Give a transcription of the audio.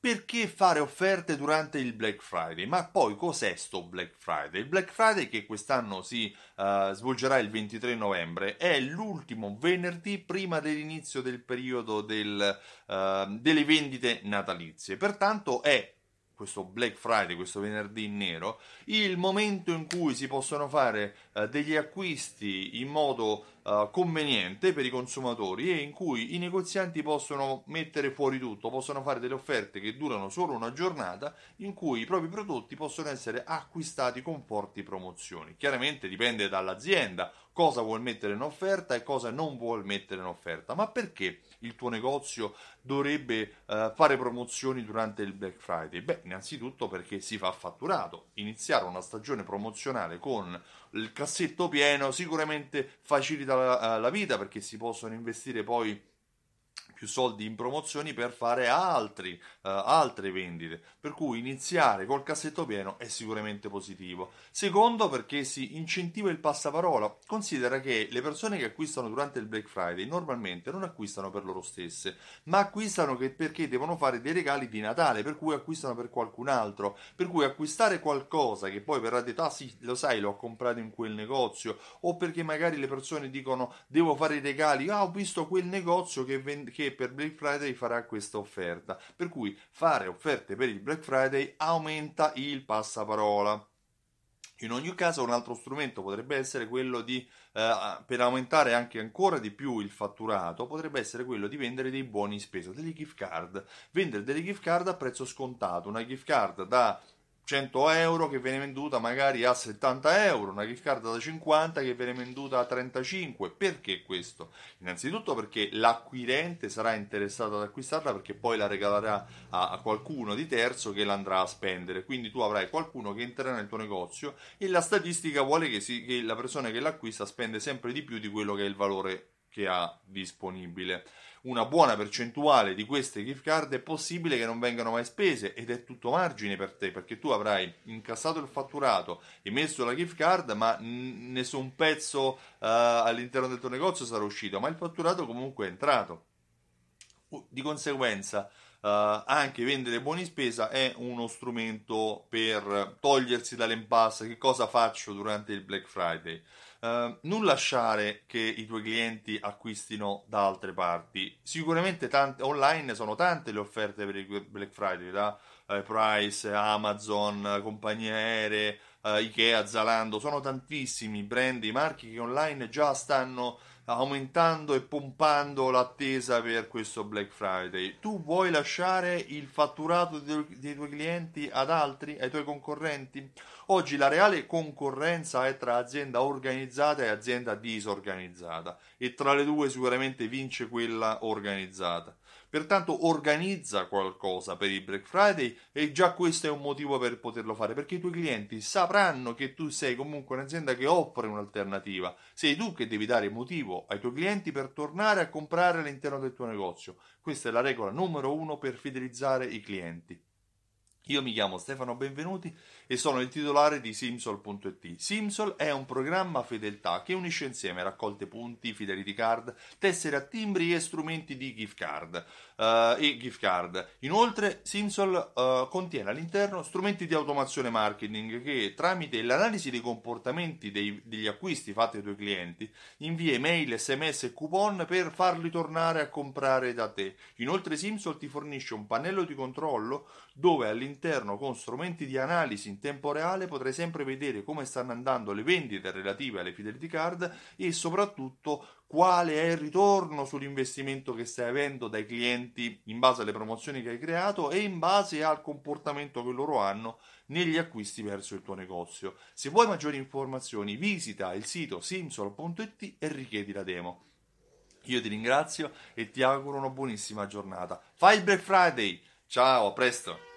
perché fare offerte durante il Black Friday? Ma poi cos'è sto Black Friday? Il Black Friday che quest'anno si uh, svolgerà il 23 novembre è l'ultimo venerdì prima dell'inizio del periodo del, uh, delle vendite natalizie. Pertanto è questo Black Friday, questo venerdì nero, il momento in cui si possono fare uh, degli acquisti in modo uh, conveniente per i consumatori e in cui i negozianti possono mettere fuori tutto, possono fare delle offerte che durano solo una giornata in cui i propri prodotti possono essere acquistati con forti promozioni. Chiaramente dipende dall'azienda cosa vuol mettere in offerta e cosa non vuol mettere in offerta, ma perché il tuo negozio dovrebbe uh, fare promozioni durante il Black Friday? Beh, innanzitutto perché si fa fatturato. Iniziare una stagione promozionale con il cassetto pieno sicuramente facilita la, la vita perché si possono investire poi più soldi in promozioni per fare altri, uh, altre vendite. Per cui iniziare col cassetto pieno è sicuramente positivo. Secondo, perché si incentiva il passaparola. Considera che le persone che acquistano durante il Black Friday normalmente non acquistano per loro stesse, ma acquistano perché devono fare dei regali di Natale, per cui acquistano per qualcun altro. Per cui acquistare qualcosa che poi verrà detto, ah sì, lo sai, l'ho comprato in quel negozio, o perché magari le persone dicono devo fare i regali, ah ho visto quel negozio che, vende, che per Black Friday farà questa offerta. Per cui fare offerte per il Black Friday aumenta il passaparola. In ogni caso, un altro strumento potrebbe essere quello di, eh, per aumentare anche ancora di più il fatturato, potrebbe essere quello di vendere dei buoni spesa, delle gift card. Vendere delle gift card a prezzo scontato, una gift card da 100 euro che viene venduta magari a 70 euro, una gift card da 50 che viene venduta a 35. Perché questo? Innanzitutto perché l'acquirente sarà interessato ad acquistarla perché poi la regalerà a, qualcuno di terzo che l'andrà a spendere. Quindi tu avrai qualcuno che entrerà nel tuo negozio e la statistica vuole che, si, che la persona che l'acquista spende sempre di più di quello che è il valore che ha disponibile una buona percentuale di queste gift card è possibile che non vengano mai spese ed è tutto margine per te perché tu avrai incassato il fatturato, emesso la gift card, ma nessun pezzo uh, all'interno del tuo negozio sarà uscito, ma il fatturato comunque è entrato. Di conseguenza, Uh, anche vendere buoni spesa è uno strumento per togliersi dall'impasse che cosa faccio durante il Black Friday. Uh, non lasciare che i tuoi clienti acquistino da altre parti. Sicuramente tante, online sono tante le offerte per il Black Friday, da uh, Price, Amazon, compagnie aeree, uh, Ikea, Zalando, sono tantissimi brand, i marchi che online già stanno aumentando e pompando l'attesa per questo Black Friday. Tu vuoi lasciare il fatturato dei, tuoi clienti ad altri, ai tuoi concorrenti? Oggi la reale concorrenza è tra azienda organizzata e azienda disorganizzata e tra le due sicuramente vince quella organizzata. Pertanto organizza qualcosa per il Black Friday e già questo è un motivo per poterlo fare perché i tuoi clienti sapranno che tu sei comunque un'azienda che offre un'alternativa. Sei tu che devi dare motivo ai tuoi clienti per tornare a comprare all'interno del tuo negozio. Questa è la regola numero uno per fidelizzare i clienti. Io mi chiamo Stefano Benvenuti e sono il titolare di Simsol.it. Simsol è un programma fedeltà che unisce insieme raccolte punti, fidelity card, tessere a timbri e strumenti di gift card. Uh, e gift card. Inoltre, Simsol uh, contiene all'interno strumenti di automazione marketing che, tramite l'analisi dei comportamenti dei, degli acquisti fatti ai tuoi clienti, invia email, sms e coupon per farli tornare a comprare da te. Inoltre, Simsol ti fornisce un pannello di controllo dove all'interno, con strumenti di analisi in tempo reale, potrai sempre vedere come stanno andando le vendite relative alle fidelity card e soprattutto quale è il ritorno sull'investimento che stai avendo dai clienti in base alle promozioni che hai creato e in base al comportamento che loro hanno negli acquisti verso il tuo negozio. Se vuoi maggiori informazioni visita il sito simsol.it e richiedi la demo. Io ti ringrazio e ti auguro una buonissima giornata. Fai il Black Friday! Ciao, a presto!